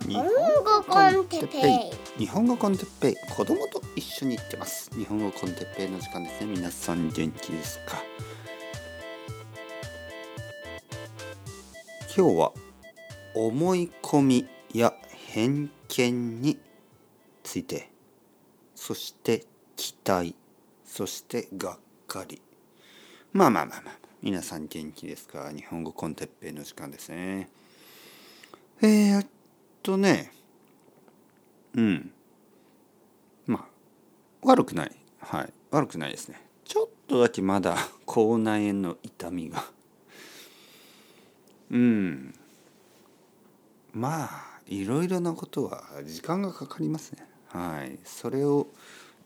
日本語コンテッペイ。日本語コンテッペイ。子供と一緒に行ってます。日本語コンテッペイの時間ですね。皆さん元気ですか？今日は思い込みや偏見についてそして期待そしてがっかり。まあまあまあまあ皆さん元気ですか？日本語コンテッペイの時間ですね。えー、っとねうん。まあ悪くない。はい。悪くないですね。ちょっとだけまだ 口内炎の痛みが。うん。まあいろいろなことは時間がかかりますね。はい。それを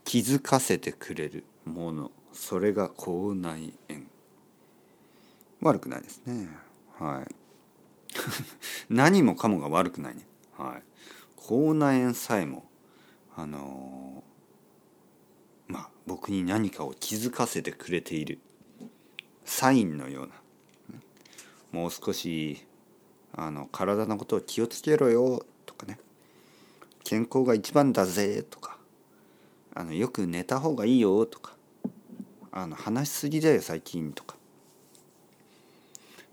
気づかせてくれるもの。それが口内炎。悪くないですね。はい。何もかもが悪くないね。はい。口内炎さえもあのー、まあ僕に何かを気づかせてくれているサインのようなもう少しあの体のことを気をつけろよとかね。健康が一番だぜとか。あのよく寝た方がいいよとか。あの話しすぎだよ最近とか。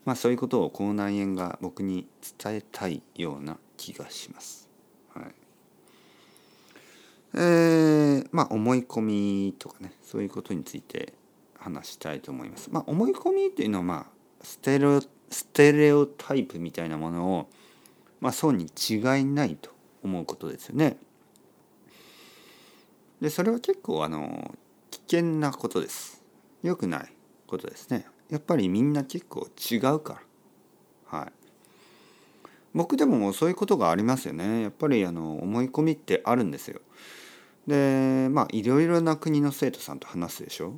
まあそういうことを口内炎が僕に伝えたいような気がします。はい、えー、まあ思い込みとかねそういうことについて話したいと思います。まあ思い込みっていうのはまあステレオステレオタイプみたいなものをまあそうに違いないと思うことですよね。でそれは結構あの危険なことです。良くないことですね。やっぱりみんな結構違うからはい僕でもそういうことがありますよね。やっぱりあの思い込みってあるんですよ。でまあいろいろな国の生徒さんと話すでしょ。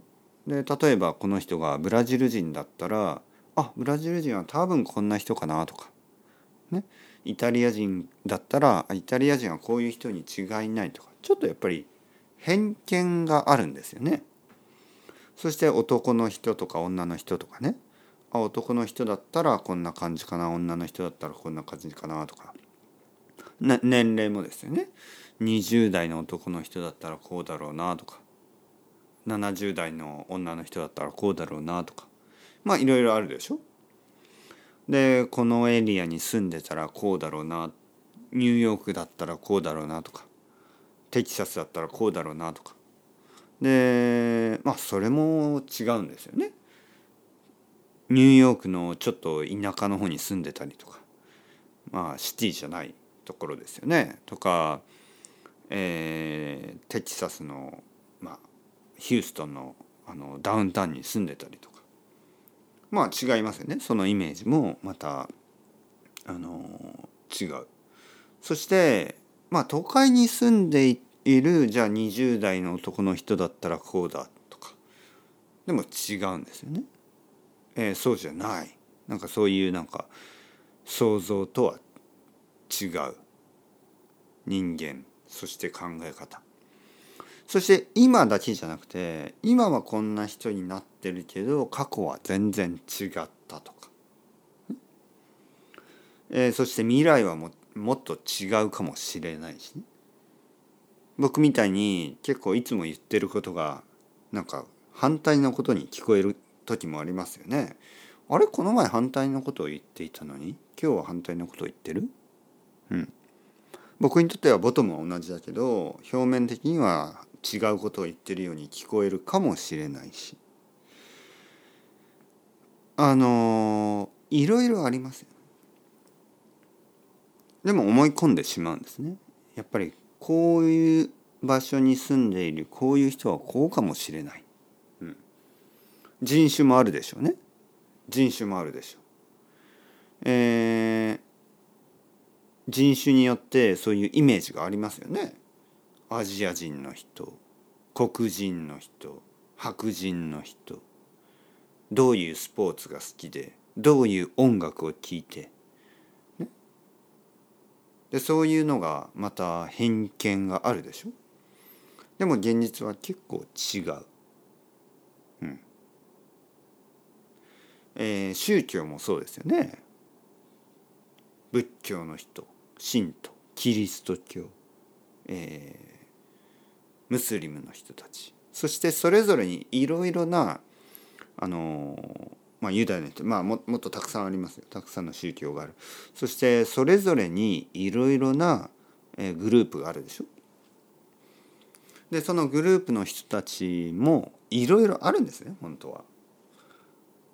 で例えばこの人がブラジル人だったらあブラジル人は多分こんな人かなとか。ね。イタリア人だったらイタリア人はこういう人に違いないとか。ちょっとやっぱり偏見があるんですよね。そして男の人とか女の人とかね。あ男の人だったらこんな感じかな女の人だったらこんな感じかなとか。年齢もですよね。20代の男の人だったらこうだろうなとか。70代の女の人だったらこうだろうなとか。まあいろいろあるでしょ。でこのエリアに住んでたらこうだろうな。ニューヨークだったらこうだろうなとか。テキサスだったらこうだろうなとか。でまあそれも違うんですよね。ニューヨークのちょっと田舎の方に住んでたりとかまあシティじゃないところですよね。とか、えー、テキサスの、まあ、ヒューストンのあのダウンタウンに住んでたりとかまあ違いますよねそのイメージもまたあの違う。そしてまあ都会に住んでいるじゃあ20代の男の人だったらこうだとかでも違うんですよね。えー、そうじゃない。なんかそういうなんか想像とは違う。人間。そして考え方。そして今だけじゃなくて今はこんな人になってるけど過去は全然違ったとか、えー、そして未来はももっと違うかもしれないし。ね僕みたいに結構いつも言ってることがなんか反対のことに聞こえる時もありますよね。あれこの前反対のことを言っていたのに？今日は反対のことを言ってる？うん。僕にとってはボトムは同じだけど表面的には違うことを言ってるように聞こえるかもしれないしあのいろいろありますよ。でも思い込んでしまうんですね。やっぱりこういう場所に住んでいるこういう人はこうかもしれない、人種もあるでしょうね人種もあるでしょう。えー、人種によってそういうイメージがありますよね。アジア人の人黒人の人白人の人どういうスポーツが好きでどういう音楽を聴いてでそういうのがまた偏見があるでしょでも現実は結構違う。うんえー、宗教もそうですよね。仏教の人神道キリスト教、えー、ムスリムの人たち。そしてそれぞれにいろいろなあのまあ、ユダヤの人、まあも、もっとたくさんありますよ。たくさんの宗教がある。そしてそれぞれにいろいろな、えー、グループがあるでしょ。でそのグループの人たちもいろいろあるんですね本当は。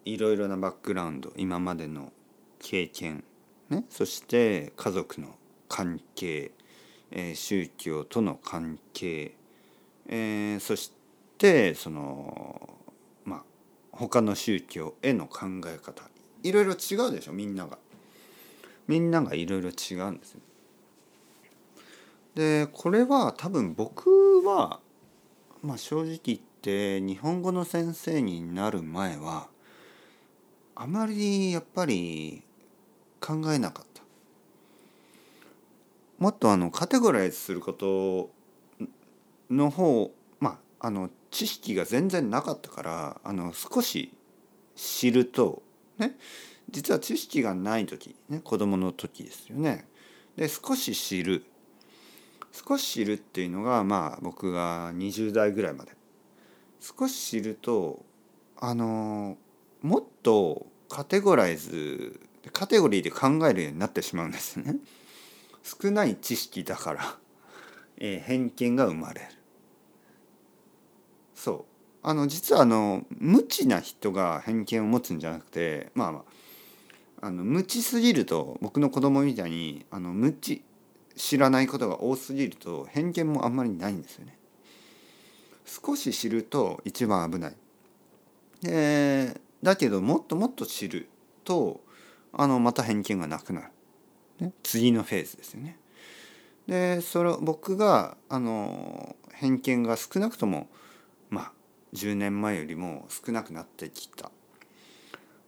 いろいろなバックグラウンド今までの経験、ね、そして家族の関係、えー、宗教との関係、えー、そしてそのまあ他の宗教への考え方いろいろ違うでしょみんなが。みんながいろいろ違うんですよ。でこれは多分僕は、まあ、正直言って日本語の先生になる前はあまりやっぱり考えなかった。もっとあのカテゴライズすることの方まああの知識が全然なかったからあの少し知るとね実は知識がない時、ね、子供の時ですよね。で少し知る。少し知るっていうのがまあ僕が20代ぐらいまで。少し知るとあのもっとカテゴライズカテゴリーで考えるようになってしまうんですね。少ない知識だから、えー、偏見が生まれる。そうあの実はあの無知な人が偏見を持つんじゃなくてまあまああの無知すぎると僕の子供みたいにあの無知知らないことが多すぎると偏見もあんまりないんですよね。少し知ると一番危ない。でだけどもっともっと知るとあのまた偏見がなくなる、ね、次のフェーズですよね。でそれ僕があの偏見が少なくともまあ10年前よりも少なくなってきた、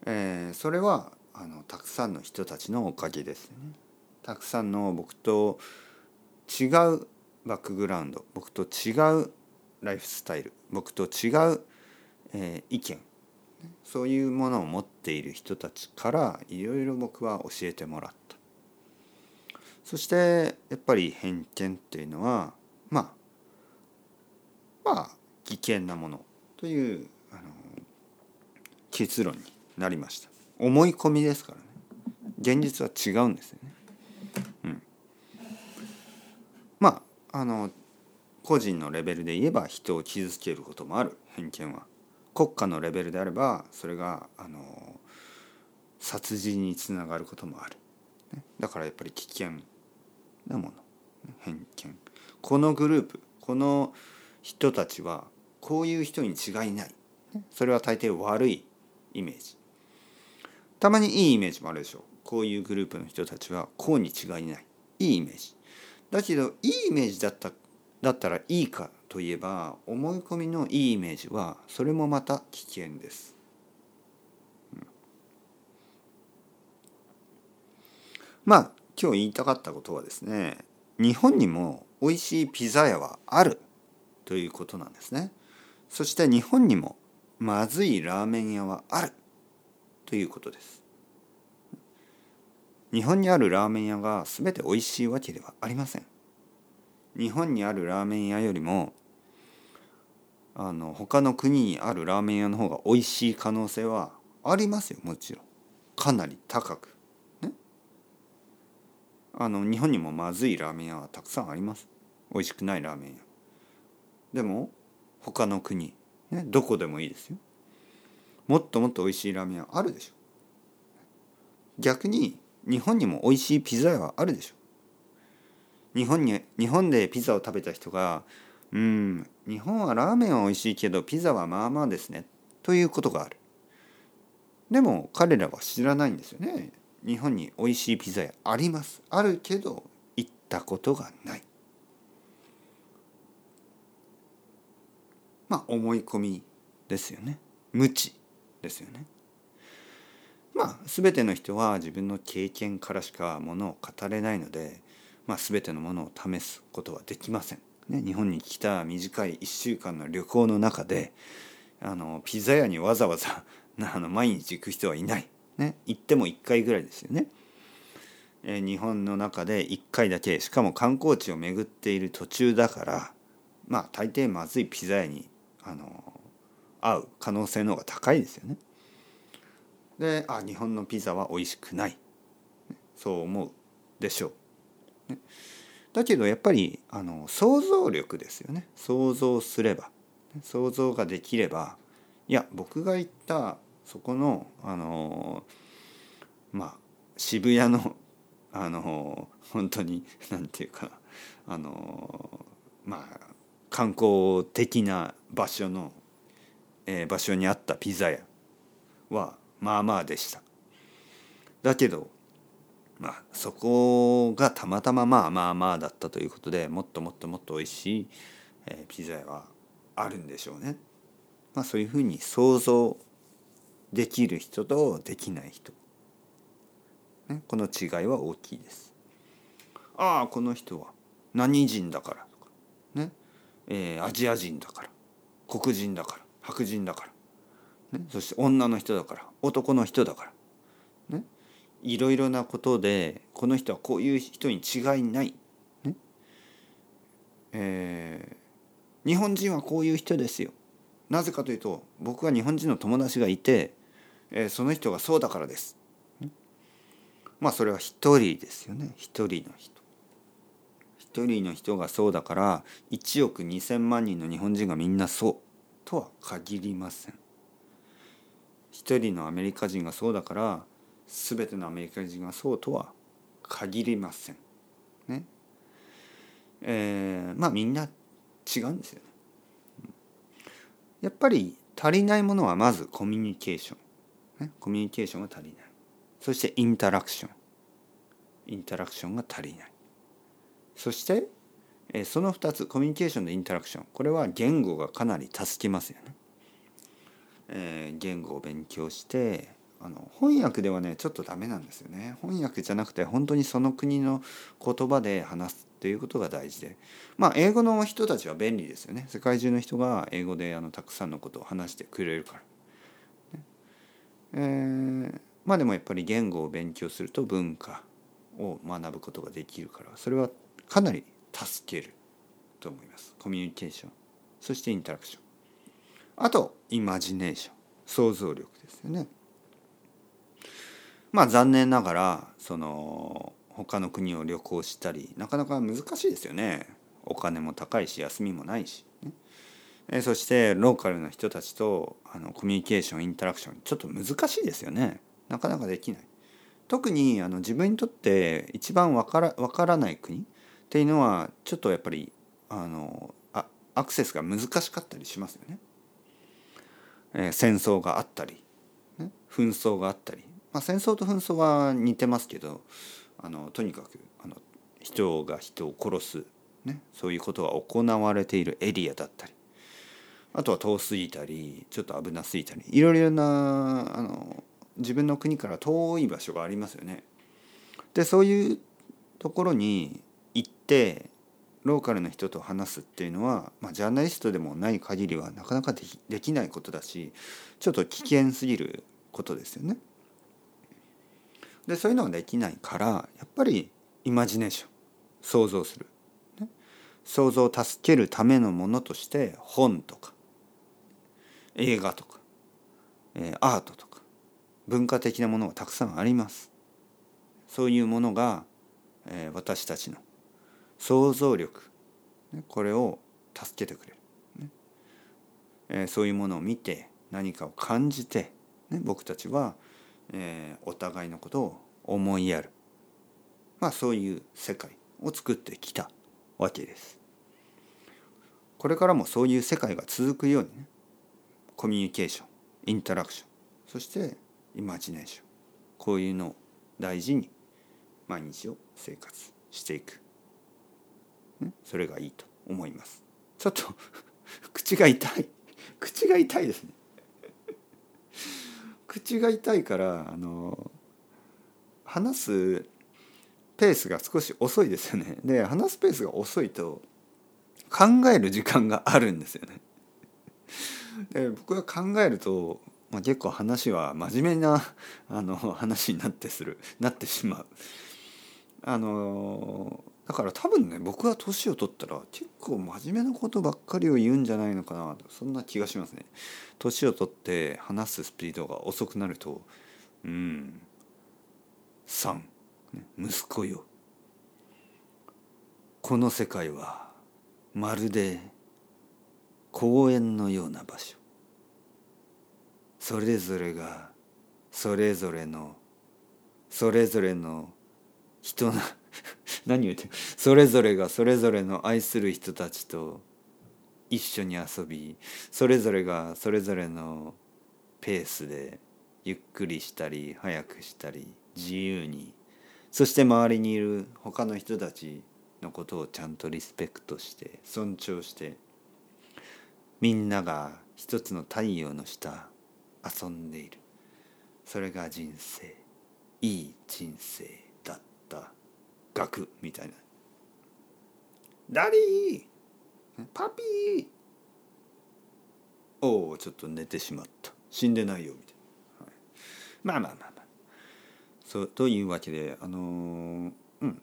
えー、それはあのたくさんの人たちのおかげですね。たくさんの僕と違うバックグラウンド僕と違うライフスタイル僕と違う、えー、意見そういうものを持っている人たちからいろいろ僕は教えてもらった。そしてやっぱり偏見っていうのはまあまあ危険なものというあの結論になりました。思い込みですからね。現実は違うんですよね。うん。まああの個人のレベルで言えば人を傷つけることもある。偏見は。国家のレベルであればそれがあの殺人につながることもある、ね、だからやっぱり危険なもの。偏見。このグループこの人たちはこういう人に違いない。それは大抵悪いイメージ。たまにいいイメージもあるでしょう。こういうグループの人たちはこうに違いない。いいイメージ。だけどいいイメージだっただったらいいかといえば思い込みのいいイメージはそれもまた危険です。まあ今日言いたかったことはですね日本にも美味しいピザ屋はあるということなんですね。そして日本にもまずいラーメン屋はあるということです。日本にあるラーメン屋が全て美味しいわけではありません。日本にあるラーメン屋よりもあの他の国にあるラーメン屋の方が美味しい可能性はありますよもちろん。かなり高く。ね。あの日本にもまずいラーメン屋はたくさんあります。美味しくないラーメン屋。でも他の国、ね、どこでもいいですよ。もっともっと美味しいラーメン屋あるでしょ。逆に日本にも美味しいピザ屋はあるでしょ。日本に日本でピザを食べた人がうん。日本はラーメンは美味しいけどピザはまあまあですね。ということがある。でも彼らは知らないんですよね。日本に美味しいピザ屋あります。あるけど行ったことがない。まあ思い込みですよね。無知ですよね。まあ全ての人は自分の経験からしかものを語れないので、まあ、全てのものを試すことはできません。ね、日本に来た短い1週間の旅行の中であのピザ屋にわざわざあの毎日行く人はいない、ね、行っても1回ぐらいですよね。え日本の中で1回だけしかも観光地を巡っている途中だからまあ大抵まずいピザ屋にあの合う可能性の方が高いですよね。であ日本のピザは美味しくないそう思うでしょう。ねだけどやっぱりあの想像力ですよね。想像すれば。想像ができればいや僕が行ったそこのあのまあ渋谷のあの本当に何て言うかあのまあ観光的な場所の、えー場所にあったピザ屋はまあまあでした。だけどまあそこがたまたままあまあまあだったということでもっともっともっと美味しい、えピザ屋はあるんでしょうね。まあそういうふうに想像できる人とできない人、ね、この違いは大きいです。ああこの人は何人だからとか。ね、えーアジア人だから。黒人だから。白人だから、ね、そして女の人だから。男の人だから、いろいろなことでこの人はこういう人に違いない、ねえー日本人はこういう人ですよなぜかというと僕は日本人の友達がいて、えーその人がそうだからです。ねまあそれは一人ですよね一人の人。一人の人がそうだから1億2,000万人の日本人がみんなそうとは限りません。一人のアメリカ人がそうだから全てのアメリカ人がそうとは限りません。ね。えーまあみんな違うんですよね。やっぱり足りないものはまずコミュニケーション、ね、コミュニケーションが足りない。そしてインタラクション。インタラクションが足りない。そしてえーその2つコミュニケーションとインタラクション。これは言語がかなり助けますよね、えー言語を勉強してあの翻訳ではねちょっとダメなんですよね。翻訳じゃなくて本当にその国の言葉で話すっていうことが大事で。まあ英語の人たちは便利ですよね。世界中の人が英語であのたくさんのことを話してくれるから、ね。えーまあでもやっぱり言語を勉強すると文化を学ぶことができるからそれはかなり助けると思います。コミュニケーション。そしてインタラクション。あとイマジネーション。想像力ですよね。まあ残念ながらその他の国を旅行したりなかなか難しいですよね。お金も高いし休みもないし、ねえそしてローカルな人たちとあのコミュニケーションインタラクションちょっと難しいですよね。なかなかできない。特にあの自分にとって一番わからわからない国っていうのはちょっとやっぱりあのあアクセスが難しかったりしますよね。えー戦争があったり、ね、紛争があったり、まあ、戦争と紛争は似てますけどあのとにかくあの人が人を殺す、ね、そういうことが行われているエリアだったりあとは遠すぎたりちょっと危なすぎたりいろいろなあの自分の国から遠い場所がありますよね。でそういうところに行ってローカルの人と話すっていうのは、まあ、ジャーナリストでもない限りはなかなかできできないことだしちょっと危険すぎることですよね。でそういうのができないからやっぱりイマジネーション想像する、ね、想像を助けるためのものとして本とか映画とか、えーアートとか文化的なものがたくさんあります。そういうものが、えー私たちの想像力、ね、これを助けてくれる、ね。えーそういうものを見て何かを感じて、ね、僕たちは、えーお互いのことを思いやる、まあ、そういう世界を作ってきたわけです。これからもそういう世界が続くようにねコミュニケーションインタラクションそしてイマジネーションこういうのを大事に毎日を生活していく、ね、それがいいと思います。ちょっと 口が痛い。口が痛いですね。口が痛いからあの話すペースが少し遅いですよね。で話すペースが遅いと考える時間があるんですよね。で僕が考えると、まあ、結構話は真面目なあの話になってするなってしまう。あのだから多分ね僕は年を取ったら結構真面目なことばっかりを言うんじゃないのかなとそんな気がしますね。年を取って話すスピードが遅くなるとうん3、息子よこの世界はまるで公園のような場所それぞれがそれぞれのそれぞれの人な 何言ってそれぞれがそれぞれの愛する人たちと一緒に遊びそれぞれがそれぞれのペースでゆっくりしたり早くしたり自由に。そして周りにいる他の人たちのことをちゃんとリスペクトして尊重してみんなが一つの太陽の下遊んでいる。それが人生。いい人生だった。ガクッみたいな。ダディパピー。おおちょっと寝てしまった。死んでないよみたいな、はい、まあまあまあまあ。そうというわけであのー、うん。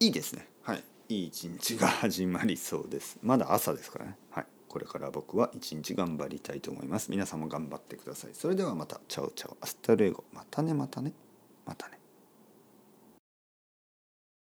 いいですね。はい。いい一日が始まりそうです。まだ朝ですからね。はい。これから僕は一日頑張りたいと思います。皆さんも頑張ってください。それではまた。 Ciao ciao。 Hasta luego。またねまたね。またね。